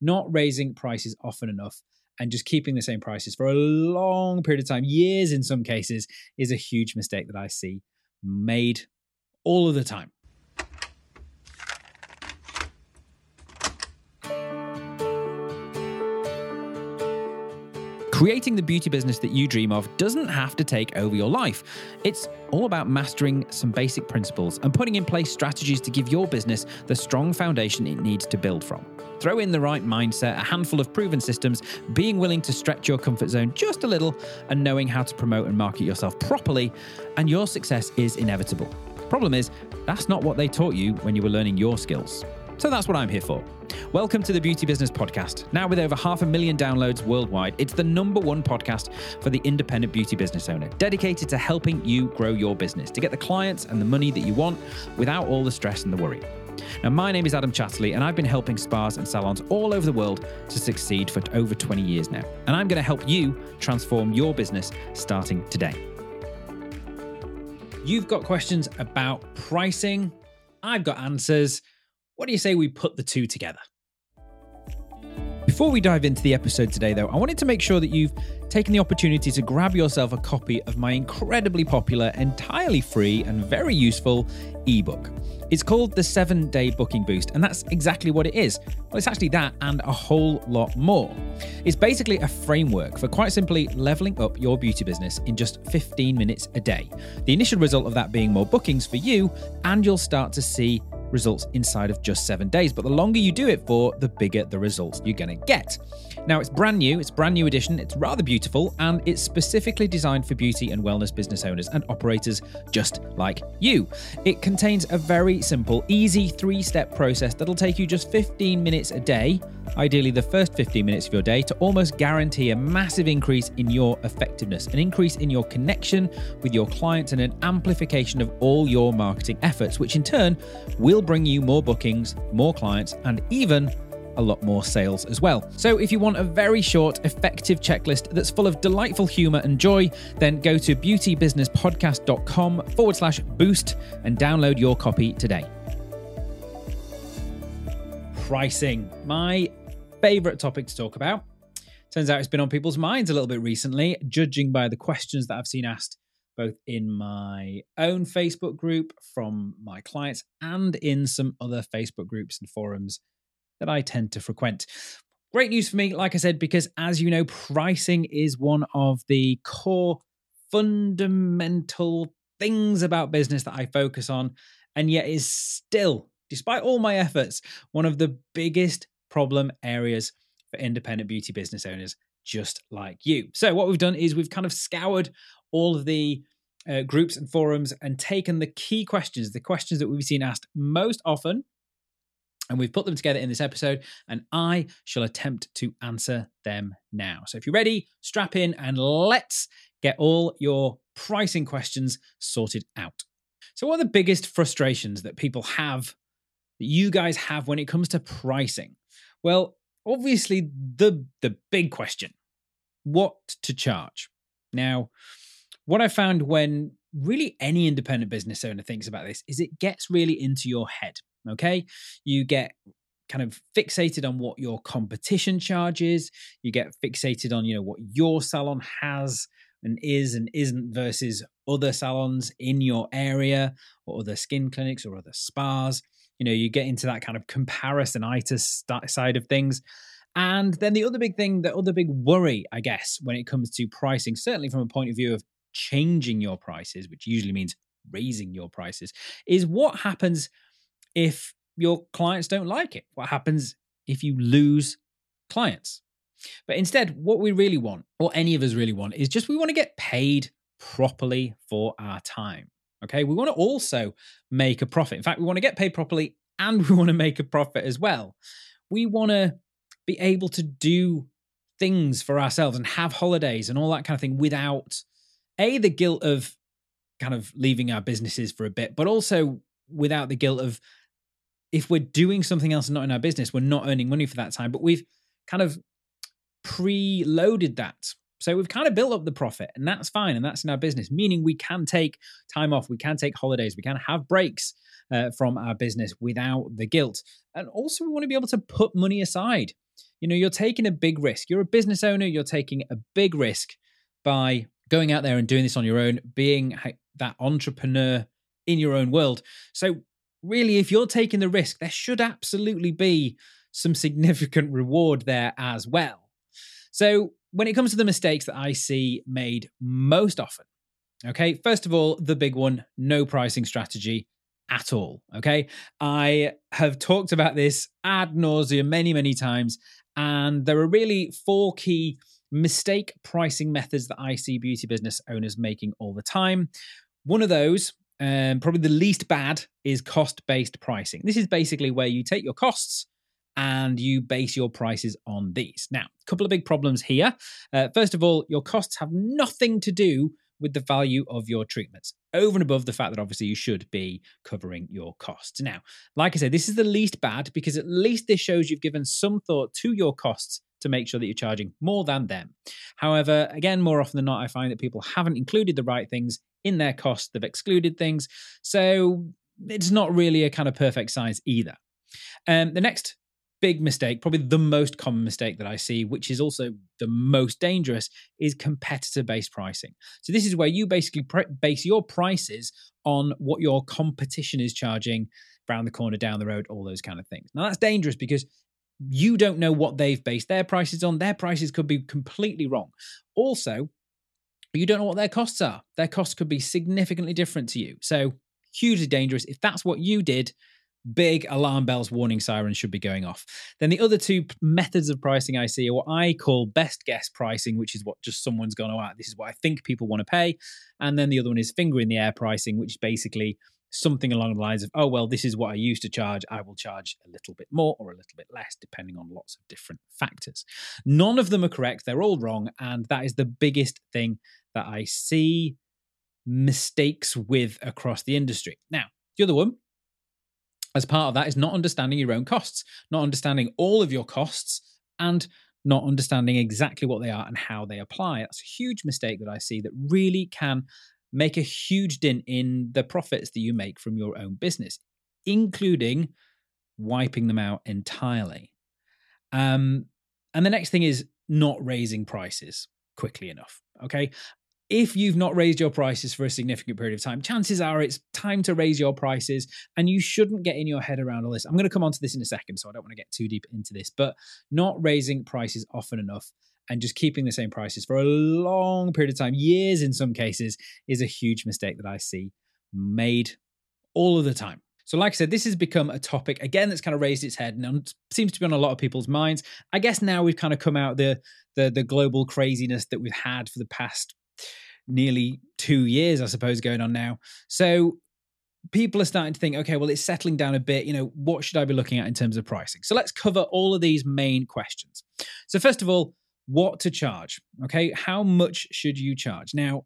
not raising prices often enough and just keeping the same prices for a long period of time, years in some cases, is a huge mistake that I see made all of the time. Creating the beauty business that you dream of doesn't have to take over your life. It's all about mastering some basic principles and putting in place strategies to give your business the strong foundation it needs to build from. Throw in the right mindset, a handful of proven systems, being willing to stretch your comfort zone just a little, and knowing how to promote and market yourself properly, and your success is inevitable. Problem is, that's not what they taught you when you were learning your skills. So that's what I'm here for. Welcome to the Beauty Business Podcast. Now, with over half a million downloads worldwide, it's the number one podcast for the independent beauty business owner, dedicated to helping you grow your business, to get the clients and the money that you want without all the stress and the worry. Now, my name is Adam Chatterley, and I've been helping spas and salons all over the world to succeed for over 20 years now. And I'm going to help you transform your business starting today. You've got questions about pricing, I've got answers. What do you say we put the two together? Before we dive into the episode today, though, I wanted to make sure that you've taken the opportunity to grab yourself a copy of my incredibly popular, entirely free, and very useful ebook. It's called the Seven Day Booking Boost, and that's exactly what it is. Well, it's actually that and a whole lot more. It's basically a framework for quite simply leveling up your beauty business in just 15 minutes a day. The initial result of that being more bookings for you, and you'll start to see results inside of just seven days. But the longer you do it for, the bigger the results you're going to get. Now, it's brand new, it's brand new edition, it's rather beautiful, and it's specifically designed for beauty and wellness business owners and operators just like you. It contains a very simple, easy three step process that'll take you just 15 minutes a day, ideally the first 15 minutes of your day, to almost guarantee a massive increase in your effectiveness, an increase in your connection with your clients, and an amplification of all your marketing efforts, which in turn will bring you more bookings, more clients, and even a lot more sales as well. So, if you want a very short, effective checklist that's full of delightful humor and joy, then go to beautybusinesspodcast.com forward slash boost and download your copy today. Pricing, my favorite topic to talk about. Turns out it's been on people's minds a little bit recently, judging by the questions that I've seen asked both in my own Facebook group from my clients and in some other Facebook groups and forums that I tend to frequent. Great news for me, like I said, because as you know, pricing is one of the core fundamental things about business that I focus on, and yet is still, despite all my efforts, one of the biggest problem areas for independent beauty business owners just like you. So, what we've done is we've kind of scoured all of the uh, groups and forums and taken the key questions, the questions that we've seen asked most often and we've put them together in this episode, and I shall attempt to answer them now. So if you're ready, strap in and let's get all your pricing questions sorted out. So, what are the biggest frustrations that people have, that you guys have when it comes to pricing? Well, obviously, the, the big question what to charge? Now, what I found when really any independent business owner thinks about this is it gets really into your head. Okay. You get kind of fixated on what your competition charges. You get fixated on, you know, what your salon has and is and isn't versus other salons in your area or other skin clinics or other spas. You know, you get into that kind of comparisonitis side of things. And then the other big thing, the other big worry, I guess, when it comes to pricing, certainly from a point of view of changing your prices, which usually means raising your prices, is what happens if your clients don't like it? What happens if you lose clients? But instead, what we really want, or any of us really want, is just we want to get paid properly for our time. Okay. We want to also make a profit. In fact, we want to get paid properly and we want to make a profit as well. We want to be able to do things for ourselves and have holidays and all that kind of thing without a the guilt of kind of leaving our businesses for a bit but also without the guilt of if we're doing something else and not in our business, we're not earning money for that time, but we've kind of pre-loaded that. So we've kind of built up the profit and that's fine. And that's in our business, meaning we can take time off, we can take holidays, we can have breaks uh, from our business without the guilt. And also, we want to be able to put money aside. you know, you're taking a big risk. You're a business owner, you're taking a big risk by going out there and doing this on your own, being that entrepreneur in your own world. So, really, if you're taking the risk, there should absolutely be some significant reward there as well. So, when it comes to the mistakes that I see made most often, okay, first of all, the big one no pricing strategy at all. Okay. I have talked about this ad nauseum many, many times. And there are really four key mistake pricing methods that I see beauty business owners making all the time. One of those, um, probably the least bad, is cost based pricing. This is basically where you take your costs and you base your prices on these. Now, a couple of big problems here. Uh, first of all, your costs have nothing to do with the value of your treatments, over and above the fact that obviously you should be covering your costs. Now, like I said, this is the least bad because at least this shows you've given some thought to your costs to make sure that you're charging more than them. However, again, more often than not, I find that people haven't included the right things in their costs, they've excluded things. So it's not really a kind of perfect size either. Um, the next big mistake, probably the most common mistake that I see, which is also the most dangerous, is competitor based pricing. So, this is where you basically base your prices on what your competition is charging around the corner, down the road, all those kind of things. Now, that's dangerous because you don't know what they've based their prices on. Their prices could be completely wrong. Also, you don't know what their costs are. Their costs could be significantly different to you. So, hugely dangerous. If that's what you did, big alarm bells, warning sirens should be going off. Then the other two methods of pricing I see are what I call best guess pricing, which is what just someone's gone, oh, this is what I think people want to pay. And then the other one is finger in the air pricing, which is basically something along the lines of, oh, well, this is what I used to charge. I will charge a little bit more or a little bit less, depending on lots of different factors. None of them are correct. They're all wrong. And that is the biggest thing that I see mistakes with across the industry. Now, the other one as part of that is not understanding your own costs, not understanding all of your costs, and not understanding exactly what they are and how they apply. That's a huge mistake that I see that really can make a huge dent in the profits that you make from your own business, including wiping them out entirely. Um, and the next thing is not raising prices quickly enough. Okay if you've not raised your prices for a significant period of time, chances are it's time to raise your prices and you shouldn't get in your head around all this. I'm going to come on to this in a second, so I don't want to get too deep into this, but not raising prices often enough and just keeping the same prices for a long period of time, years in some cases, is a huge mistake that I see made all of the time. So, like I said, this has become a topic again that's kind of raised its head and seems to be on a lot of people's minds. I guess now we've kind of come out the the the global craziness that we've had for the past nearly two years, I suppose, going on now. So people are starting to think, okay, well, it's settling down a bit. You know, what should I be looking at in terms of pricing? So let's cover all of these main questions. So, first of all, what to charge? Okay, how much should you charge? Now,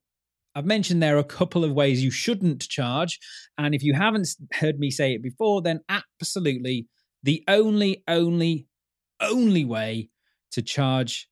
I've mentioned there are a couple of ways you shouldn't charge. And if you haven't heard me say it before, then absolutely the only, only, only way to charge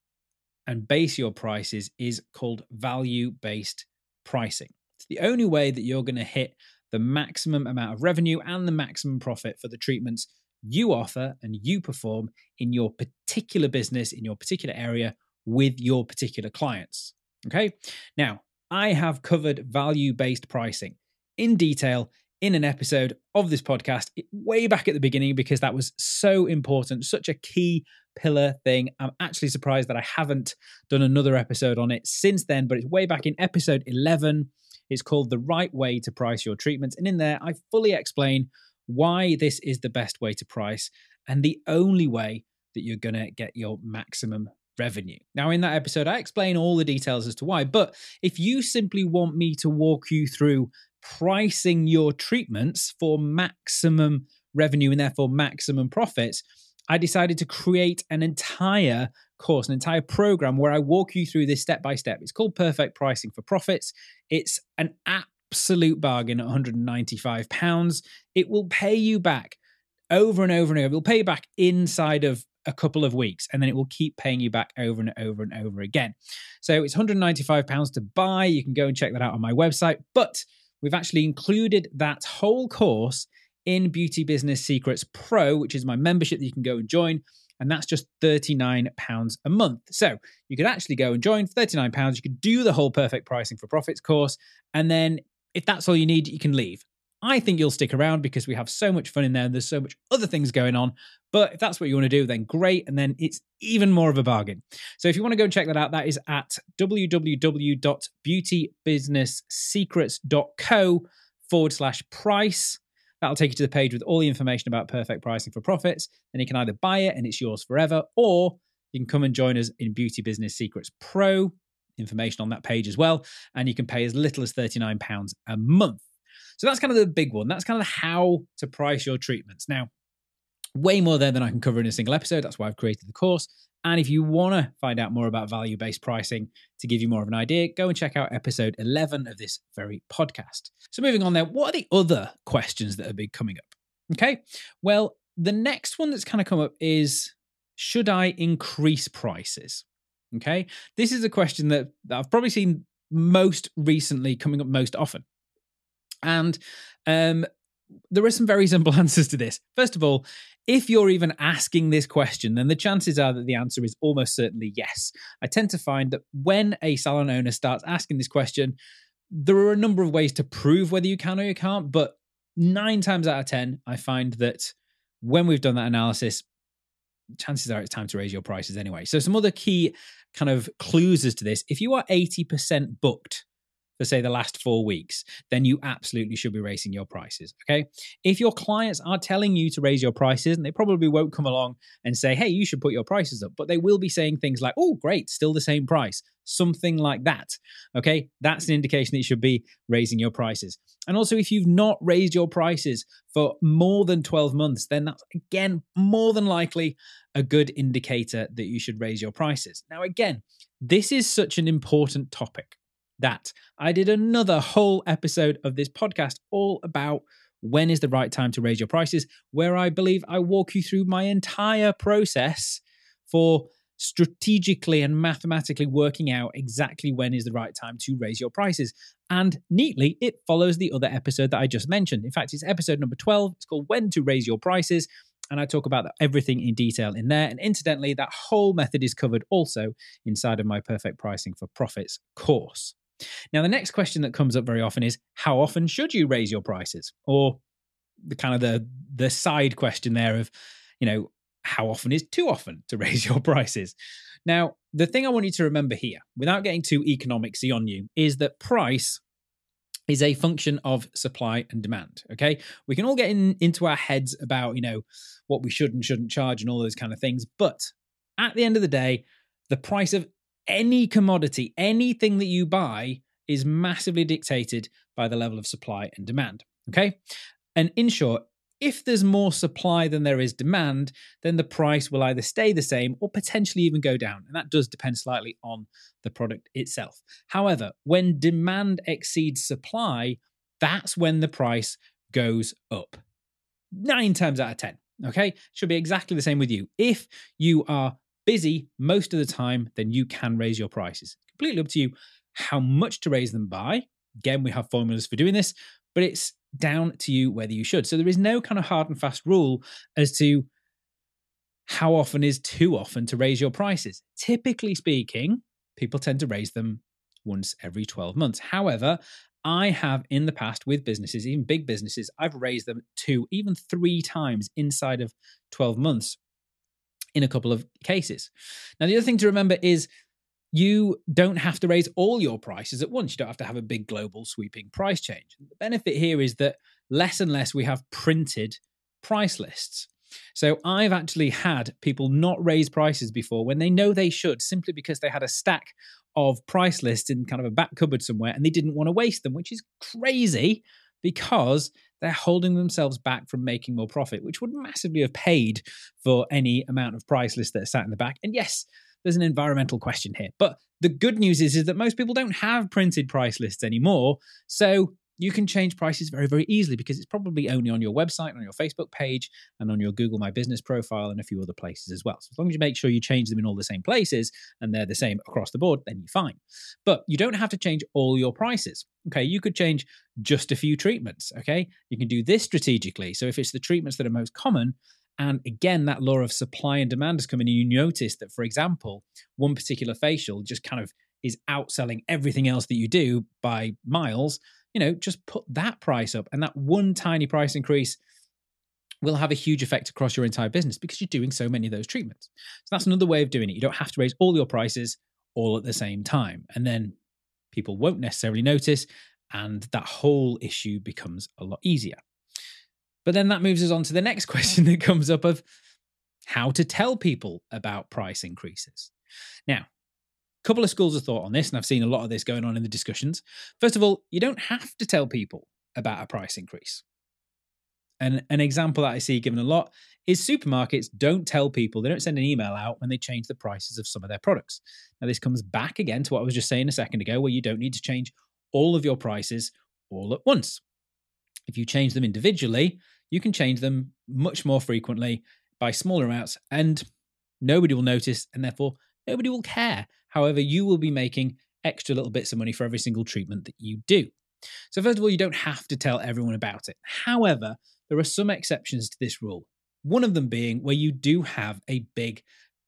and base your prices is called value based pricing. It's the only way that you're going to hit the maximum amount of revenue and the maximum profit for the treatments you offer and you perform in your particular business, in your particular area with your particular clients. Okay. Now, I have covered value based pricing in detail in an episode of this podcast way back at the beginning because that was so important, such a key pillar thing. I'm actually surprised that I haven't done another episode on it since then, but it's way back in episode 11. It's called The Right Way to Price Your Treatments. And in there, I fully explain why this is the best way to price and the only way that you're going to get your maximum revenue. Now, in that episode, I explain all the details as to why. But if you simply want me to walk you through pricing your treatments for maximum revenue and therefore maximum profits, I decided to create an entire course, an entire program where I walk you through this step by step. It's called Perfect Pricing for Profits. It's an absolute bargain at £195. It will pay you back over and over and over. It will pay you back inside of a couple of weeks and then it will keep paying you back over and over and over again. So it's £195 to buy. You can go and check that out on my website. But we've actually included that whole course in Beauty Business Secrets Pro, which is my membership that you can go and join. and that's just £39 a month. So you could actually go and join for £39. You could do the whole perfect pricing for profits course, and then if that's all you need, you can leave. I think you'll stick around because we have so much fun in there. And there's so much other things going on. But if that's what you want to do, then great. And then it's even more of a bargain. So if you want to go and check that out, that is at www.beautybusinesssecrets.co forward slash price. That'll take you to the page with all the information about perfect pricing for profits. Then you can either buy it and it's yours forever, or you can come and join us in Beauty Business Secrets Pro. Information on that page as well. And you can pay as little as £39 a month. So that's kind of the big one. That's kind of how to price your treatments. Now, way more there than I can cover in a single episode. That's why I've created the course. And if you want to find out more about value based pricing to give you more of an idea, go and check out episode 11 of this very podcast. So, moving on there, what are the other questions that have been coming up? Okay. Well, the next one that's kind of come up is should I increase prices? Okay. This is a question that I've probably seen most recently coming up most often. And um, there are some very simple answers to this. First of all, if you're even asking this question, then the chances are that the answer is almost certainly yes. I tend to find that when a salon owner starts asking this question, there are a number of ways to prove whether you can or you can't, but nine times out of 10, I find that when we've done that analysis, chances are it's time to raise your prices anyway. So, some other key kind of clues as to this if you are 80% booked for say the last four weeks, then you absolutely should be raising your prices. Okay. If your clients are telling you to raise your prices, and they probably won't come along and say, hey, you should put your prices up, but they will be saying things like, oh, great, still the same price, something like that. Okay. That's an indication that you should be raising your prices. And also, if you've not raised your prices for more than 12 months, then that's again more than likely a good indicator that you should raise your prices. Now, again, this is such an important topic that. I did another whole episode of this podcast all about when is the right time to raise your prices, where I believe I walk you through my entire process for strategically and mathematically working out exactly when is the right time to raise your prices. And neatly, it follows the other episode that I just mentioned. In fact, it's episode number 12. It's called When to Raise Your Prices. And I talk about everything in detail in there. And incidentally, that whole method is covered also inside of my Perfect Pricing for Profits course. Now, the next question that comes up very often is how often should you raise your prices? Or the kind of the the side question there of, you know, how often is too often to raise your prices? Now, the thing I want you to remember here, without getting too economicsy on you, is that price is a function of supply and demand. Okay. We can all get in, into our heads about, you know, what we should and shouldn't charge and all those kind of things. But at the end of the day, the price of any commodity, anything that you buy is massively dictated by the level of supply and demand. Okay. And in short, if there's more supply than there is demand, then the price will either stay the same or potentially even go down. And that does depend slightly on the product itself. However, when demand exceeds supply, that's when the price goes up. Nine times out of 10. Okay. Should be exactly the same with you. If you are busy most of the time, then you can raise your prices. Completely up to you how much to raise them by. Again, we have formulas for doing this, but it's down to you whether you should. So there is no kind of hard and fast rule as to how often is too often to raise your prices. Typically speaking, people tend to raise them once every 12 months. However, I have in the past with businesses, even big businesses, I've raised them two, even three times inside of 12 months in a couple of cases. Now, the other thing to remember is you don't have to raise all your prices at once. You don't have to have a big global sweeping price change. The benefit here is that less and less we have printed price lists. So I've actually had people not raise prices before when they know they should, simply because they had a stack of price lists in kind of a back cupboard somewhere and they didn't want to waste them, which is crazy because they're holding themselves back from making more profit, which would massively have paid for any amount of price list that sat in the back. And yes, there's an environmental question here. But the good news is, is that most people don't have printed price lists anymore. So you can change prices very, very easily because it's probably only on your website, on your Facebook page, and on your Google My Business profile, and a few other places as well. So as long as you make sure you change them in all the same places and they're the same across the board, then you're fine. But you don't have to change all your prices. Okay, you could change just a few treatments. Okay, you can do this strategically. So if it's the treatments that are most common, And again, that law of supply and demand has come in. And you notice that, for example, one particular facial just kind of is outselling everything else that you do by miles. You know, just put that price up. And that one tiny price increase will have a huge effect across your entire business because you're doing so many of those treatments. So that's another way of doing it. You don't have to raise all your prices all at the same time. And then people won't necessarily notice. And that whole issue becomes a lot easier. But then that moves us on to the next question that comes up of how to tell people about price increases. Now, couple of schools of thought on this, and I've seen a lot of this going on in the discussions. First of all, you don't have to tell people about a price increase. And an example that I see given a lot is supermarkets don't tell people, they don't send an email out when they change the prices of some of their products. Now, this comes back again to what I was just saying a second ago, where you don't need to change all of your prices all at once. If you change them individually, you can change them much more frequently by smaller amounts, and nobody will notice, and therefore nobody will care. However, you will be making extra little bits of money for every single treatment that you do. So, first of all, you don't have to tell everyone about it. However, there are some exceptions to this rule. One of them being where you do have a big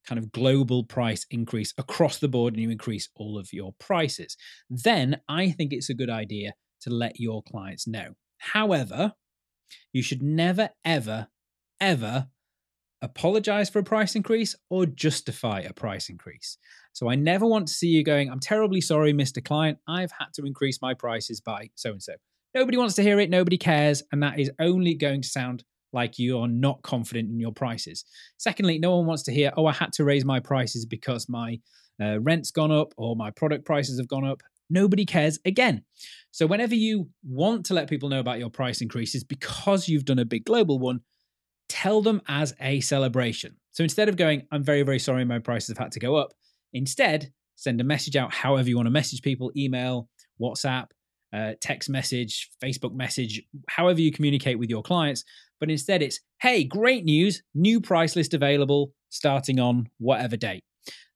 kind of global price increase across the board and you increase all of your prices. Then I think it's a good idea to let your clients know. However, you should never, ever, ever apologize for a price increase or justify a price increase. So I never want to see you going, I'm terribly sorry, Mr. Client, I've had to increase my prices by so and so. Nobody wants to hear it, nobody cares, and that is only going to sound like you are not confident in your prices. Secondly, no one wants to hear, oh, I had to raise my prices because my uh, rent's gone up or my product prices have gone up. Nobody cares again. So, whenever you want to let people know about your price increases because you've done a big global one, tell them as a celebration. So, instead of going, I'm very, very sorry my prices have had to go up, instead, send a message out however you want to message people email, WhatsApp, uh, text message, Facebook message, however you communicate with your clients. But instead, it's, hey, great news, new price list available starting on whatever date.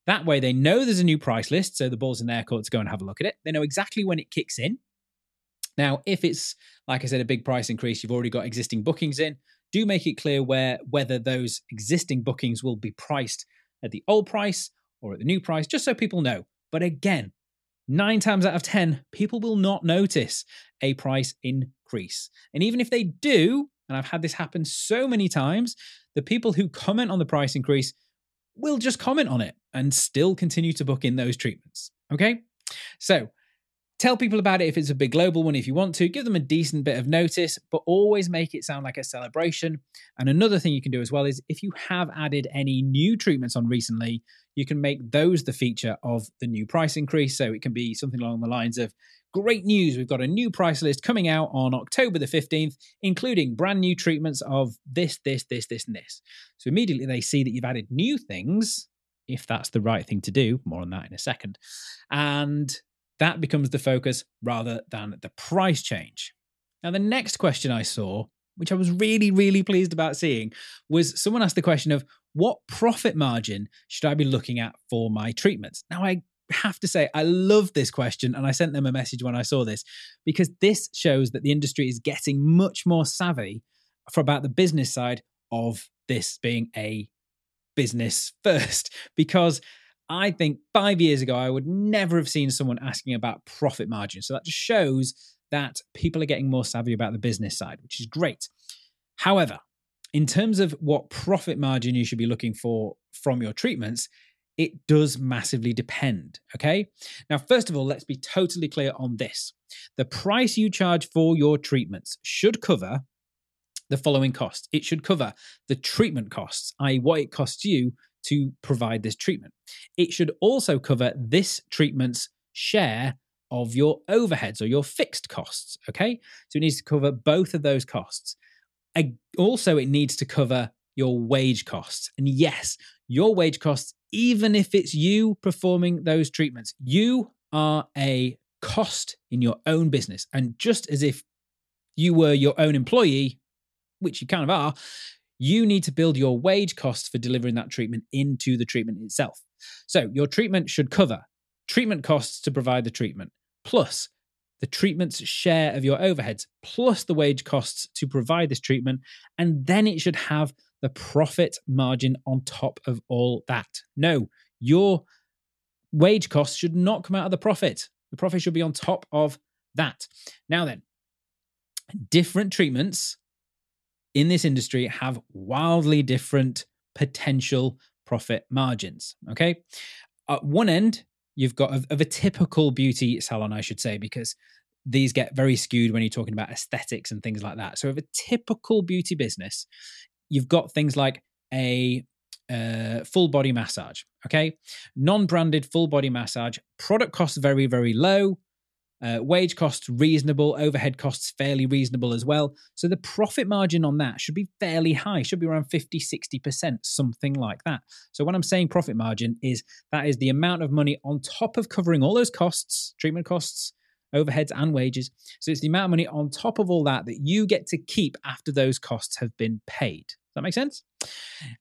That way, they know there's a new price list, so the ball's in their court to go and have a look at it. They know exactly when it kicks in. Now, if it's like I said, a big price increase, you've already got existing bookings in. Do make it clear where whether those existing bookings will be priced at the old price or at the new price, just so people know. But again, nine times out of 10, people will not notice a price increase. And even if they do, and I've had this happen so many times, the people who comment on the price increase will just comment on it and still continue to book in those treatments. Okay. So tell people about it if it's a big global one, if you want to. Give them a decent bit of notice, but always make it sound like a celebration. And another thing you can do as well is if you have added any new treatments on recently, you can make those the feature of the new price increase. So it can be something along the lines of Great news, we've got a new price list coming out on October the 15th, including brand new treatments of this, this, this, this, and this. So immediately they see that you've added new things, if that's the right thing to do. More on that in a second. And that becomes the focus rather than the price change. Now, the next question I saw, which I was really, really pleased about seeing, was someone asked the question of what profit margin should I be looking at for my treatments? Now, I have to say, I love this question. And I sent them a message when I saw this because this shows that the industry is getting much more savvy for about the business side of this being a business first. Because I think five years ago, I would never have seen someone asking about profit margin. So that just shows that people are getting more savvy about the business side, which is great. However, in terms of what profit margin you should be looking for from your treatments, it does massively depend. Okay. Now, first of all, let's be totally clear on this. The price you charge for your treatments should cover the following costs it should cover the treatment costs, i.e., what it costs you to provide this treatment. It should also cover this treatment's share of your overheads or your fixed costs. Okay. So it needs to cover both of those costs. Also, it needs to cover your wage costs. And yes, your wage costs even if it's you performing those treatments. You are a cost in your own business. And just as if you were your own employee, which you kind of are, you need to build your wage costs for delivering that treatment into the treatment itself. So your treatment should cover treatment costs to provide the treatment, plus the treatment's share of your overheads, plus the wage costs to provide this treatment. And then it should have the profit margin on top of all that. No, your wage costs should not come out of the profit. The profit should be on top of that. Now, then, different treatments in this industry have wildly different potential profit margins. Okay. At one end, you've got of, of a typical beauty salon, I should say, because these get very skewed when you're talking about aesthetics and things like that. So, of a typical beauty business, you've got things like a uh, full body massage. Okay, non-branded full body massage. Product costs very very low. Uh, wage costs reasonable, overhead costs fairly reasonable as well. So the profit margin on that should be fairly high, should be around 50, 60%, something like that. So when I'm saying profit margin is that is the amount of money on top of covering all those costs, treatment costs, overheads and wages. So it's the amount of money on top of all that that you get to keep after those costs have been paid. Does that make sense?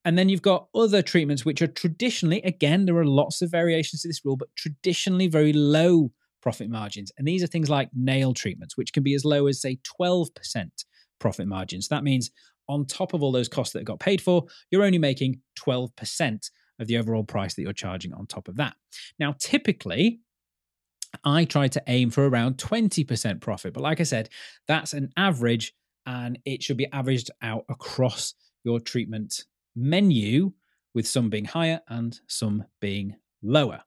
And then you've got other treatments which are traditionally, again, there are lots of variations to this rule, but traditionally very low profit margins. And these are things like nail treatments, which can be as low as, say, 12% profit margins. That means on top of all those costs that got paid for, you're only making 12% of the overall price that you're charging on top of that. Now, typically, I try to aim for around 20% profit. But like I said, that's an average and it should be averaged out across your treatment menu, with some being higher and some being lower.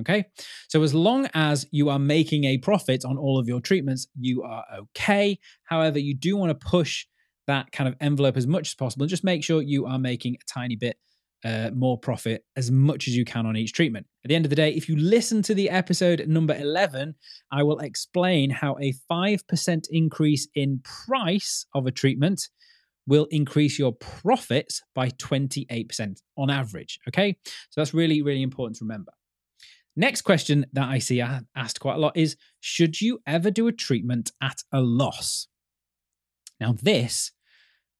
Okay. So as long as you are making a profit on all of your treatments, you are okay. However, you do want to push that kind of envelope as much as possible and just make sure you are making a tiny bit uh, more profit as much as you can on each treatment. At the end of the day, if you listen to the episode number 11, I will explain how a 5% increase in price of a treatment will increase your profits by 28% on average. Okay. So that's really, really important to remember. Next question that I see asked quite a lot is Should you ever do a treatment at a loss? Now, this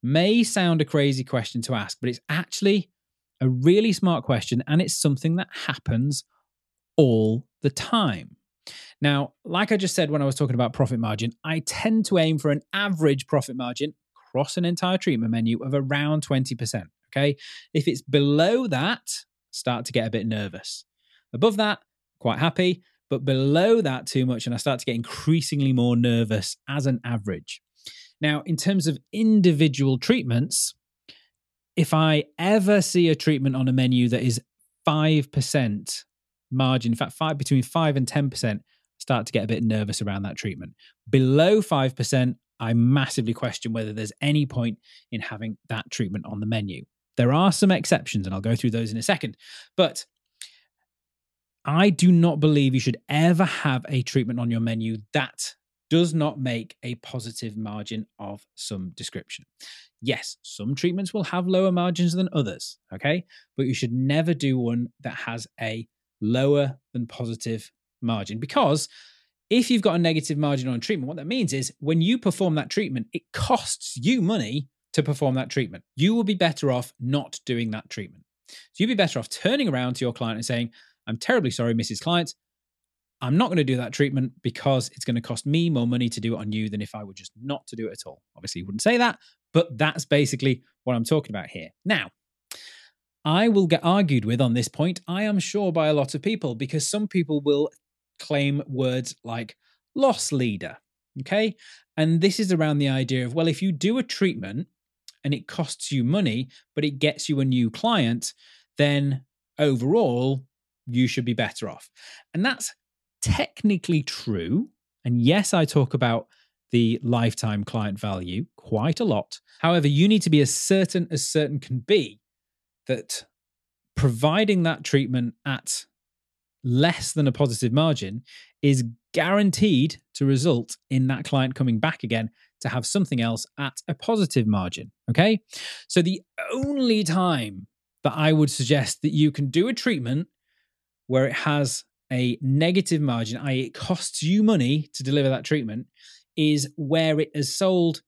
may sound a crazy question to ask, but it's actually a really smart question and it's something that happens all the time. Now, like I just said when I was talking about profit margin, I tend to aim for an average profit margin across an entire treatment menu of around 20%. Okay. If it's below that, start to get a bit nervous. Above that, quite happy. But below that, too much, and I start to get increasingly more nervous as an average. Now, in terms of individual treatments, if I ever see a treatment on a menu that is 5% margin, in fact, five between 5 and 10%, start to get a bit nervous around that treatment. Below 5%, I massively question whether there's any point in having that treatment on the menu. There are some exceptions, and I'll go through those in a second. But I do not believe you should ever have a treatment on your menu that does not make a positive margin of some description. Yes, some treatments will have lower margins than others, okay? But you should never do one that has a lower than positive margin because if you've got a negative margin on treatment, what that means is when you perform that treatment, it costs you money to perform that treatment. You will be better off not doing that treatment. So you'd be better off turning around to your client and saying, I'm terribly sorry, Mrs. Client. I'm not going to do that treatment because it's going to cost me more money to do it on you than if I were just not to do it at all. Obviously, you wouldn't say that, but that's basically what I'm talking about here. Now, I will get argued with on this point, I am sure, by a lot of people, because some people will claim words like loss leader. Okay. And this is around the idea of, well, if you do a treatment and it costs you money, but it gets you a new client, then overall, you should be better off. And that's technically true. And yes, I talk about the lifetime client value quite a lot. However, you need to be as certain as certain can be that providing that treatment at less than a positive margin is guaranteed to result in that client coming back again to have something else at a positive margin. Okay. So the only time that I would suggest that you can do a treatment where it has a negative margin, i.e., it costs you money to deliver that treatment, is where it is sold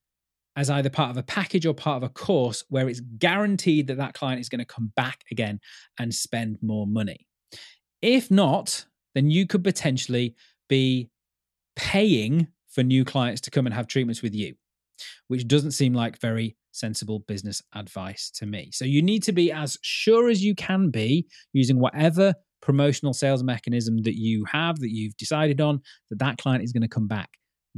as either part of a package or part of a course where it's guaranteed that that client is going to come back again and spend more money. If not, then you could potentially be paying for new clients to come and have treatments with you, which doesn't seem like very sensible business advice to me. So you need to be as sure as you can be using whatever promotional sales mechanism that you have that you've decided on that that client is going to come back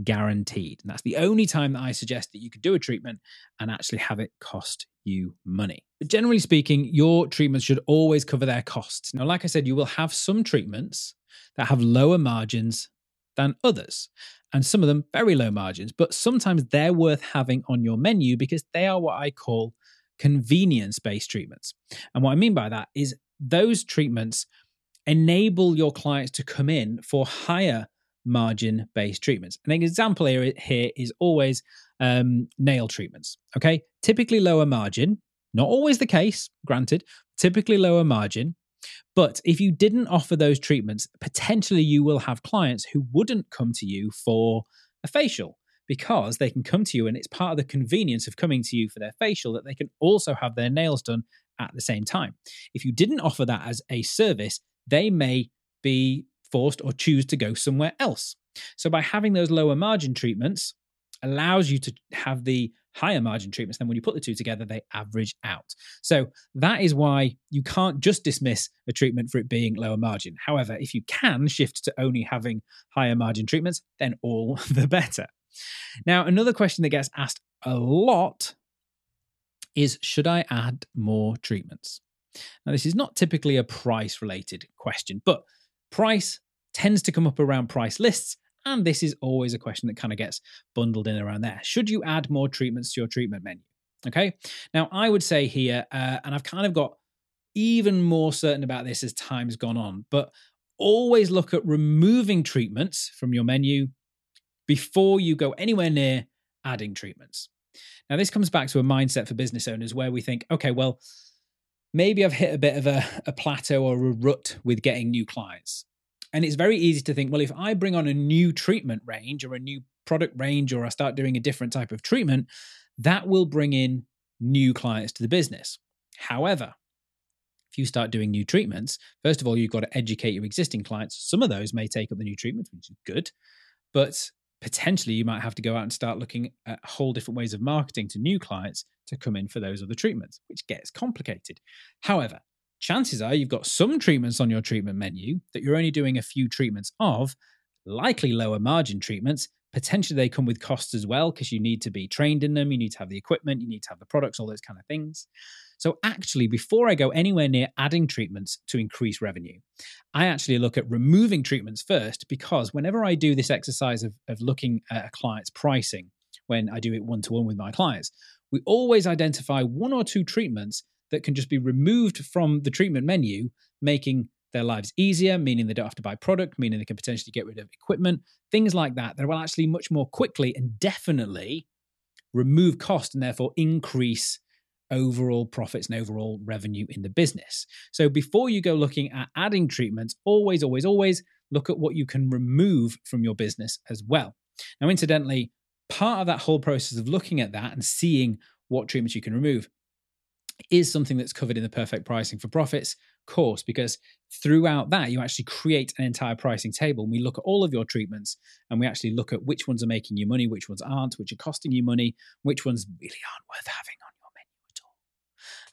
guaranteed. And that's the only time that I suggest that you could do a treatment and actually have it cost you money. But generally speaking, your treatments should always cover their costs. Now, like I said, you will have some treatments that have lower margins than others, and some of them very low margins, but sometimes they're worth having on your menu because they are what I call convenience based treatments. And what I mean by that is those treatments enable your clients to come in for higher margin based treatments. An example here, here is always um, nail treatments. Okay, typically lower margin, not always the case, granted, typically lower margin. But if you didn't offer those treatments, potentially you will have clients who wouldn't come to you for a facial because they can come to you and it's part of the convenience of coming to you for their facial that they can also have their nails done at the same time. If you didn't offer that as a service, they may be forced or choose to go somewhere else. So by having those lower margin treatments allows you to have the higher margin treatments. Then when you put the two together, they average out. So that is why you can't just dismiss a treatment for it being lower margin. However, if you can shift to only having higher margin treatments, then all the better. Now, another question that gets asked a lot is should I add more treatments? Now, this is not typically a price related question, but price tends to come up around price lists. And this is always a question that kind of gets bundled in around there. Should you add more treatments to your treatment menu? Okay. Now, I would say here, uh, and I've kind of got even more certain about this as time's gone on, but always look at removing treatments from your menu before you go anywhere near adding treatments. Now, this comes back to a mindset for business owners where we think, okay, well, maybe I've hit a bit of a, a plateau or a rut with getting new clients. And it's very easy to think, well, if I bring on a new treatment range or a new product range, or I start doing a different type of treatment, that will bring in new clients to the business. However, if you start doing new treatments, first of all, you've got to educate your existing clients. Some of those may take up the new treatments, which is good, but potentially you might have to go out and start looking at whole different ways of marketing to new clients to come in for those other treatments, which gets complicated. However, chances are you've got some treatments on your treatment menu that you're only doing a few treatments of, likely lower margin treatments. Potentially, they come with costs as well because you need to be trained in them, you need to have the equipment, you need to have the products, all those kind of things. So, actually, before I go anywhere near adding treatments to increase revenue, I actually look at removing treatments first because whenever I do this exercise of, of looking at a client's pricing, when I do it one to one with my clients, we always identify one or two treatments that can just be removed from the treatment menu, making their lives easier, meaning they don't have to buy product, meaning they can potentially get rid of equipment, things like that, that will actually much more quickly and definitely remove cost and therefore increase overall profits and overall revenue in the business. So before you go looking at adding treatments, always, always, always look at what you can remove from your business as well. Now, incidentally, part of that whole process of looking at that and seeing what treatments you can remove is something that's covered in the perfect pricing for profits course because throughout that you actually create an entire pricing table and we look at all of your treatments and we actually look at which ones are making you money which ones aren't which are costing you money which ones really aren't worth having on your menu at all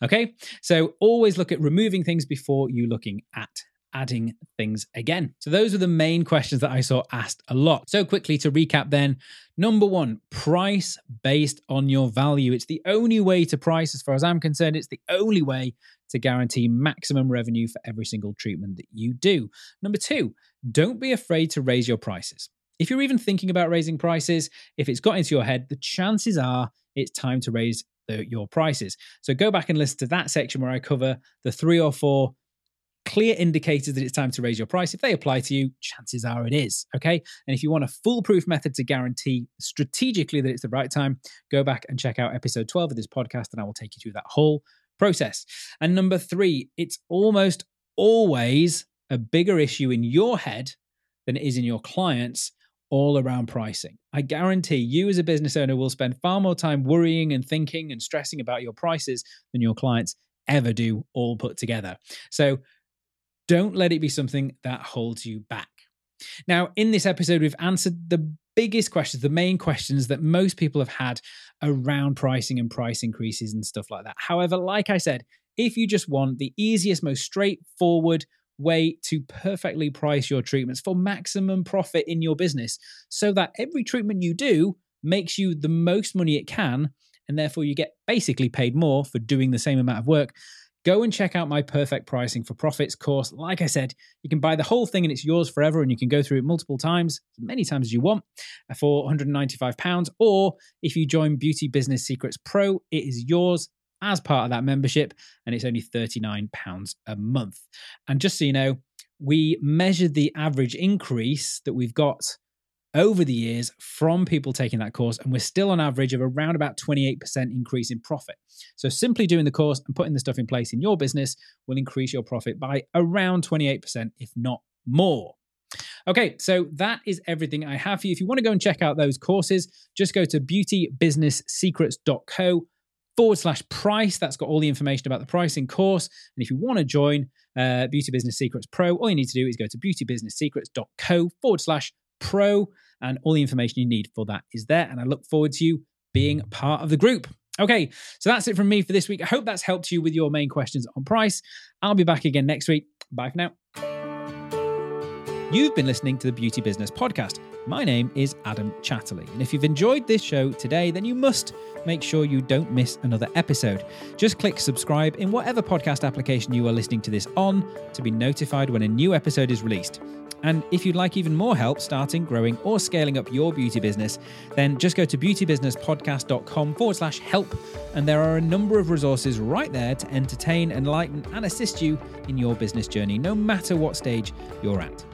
okay so always look at removing things before you looking at adding things again? So, those are the main questions that I saw asked a lot. So, quickly to recap then number one, price based on your value. It's the only way to price, as far as I'm concerned, it's the only way to guarantee maximum revenue for every single treatment that you do. Number two, don't be afraid to raise your prices. If you're even thinking about raising prices, if it's got into your head, the chances are it's time to raise the, your prices. So go back and listen to that section where I cover the three or four clear indicators that it's time to raise your price. If they apply to you, chances are it is. Okay. And if you want a foolproof method to guarantee strategically that it's the right time, go back and check out episode 12 of this podcast, and I will take you through that whole process. And number three, it's almost always a bigger issue in your head than it is in your clients all around pricing. I guarantee you, as a business owner, will spend far more time worrying and thinking and stressing about your prices than your clients ever do all put together. So don't let it be something that holds you back. Now, in this episode, we've answered the biggest questions, the main questions that most people have had around pricing and price increases and stuff like that. However, like I said, if you just want the easiest, most straightforward way to perfectly price your treatments for maximum profit in your business so that every treatment you do makes you the most money it can and therefore you get basically paid more for doing the same amount of work. Go and check out my perfect pricing for profits course. Like i said you can buy the whole thing and it's yours forever and you can go through it multiple times as many times as you want for 195 pounds. Or if you join beauty business secrets pro it is yours as part of that membership, and it's only £39 a month. And just so you know, we measured the average increase that we've got over the years from people taking that course, and we're still on average of around about 28% increase in profit. So, simply doing the course and putting the stuff in place in your business will increase your profit by around 28%, if not more. Okay, so that is everything I have for you. If you want to go and check out those courses, just go to beautybusinesssecrets.co forward slash price. That's got all the information about the pricing course. And if you want to join uh, Beauty Business Secrets Pro, all you need to do is go to beautybusinesssecrets.co forward slash pro. And all the information you need for that is there. And I look forward to you being part of the group. Okay, so that's it from me for this week. I hope that's helped you with your main questions on price. I'll be back again next week. Bye for now. You've been listening to the Beauty Business Podcast. My name is Adam Chatterley, and if you've enjoyed this show today, then you must make sure you don't miss another episode. Just click subscribe in whatever podcast application you are listening to this on to be notified when a new episode is released. And if you'd like even more help starting, growing, or scaling up your beauty business, then just go to beautybusinesspodcast.com forward slash help. And there are a number of resources right there to entertain, enlighten, and assist you in your business journey, no matter what stage you're at.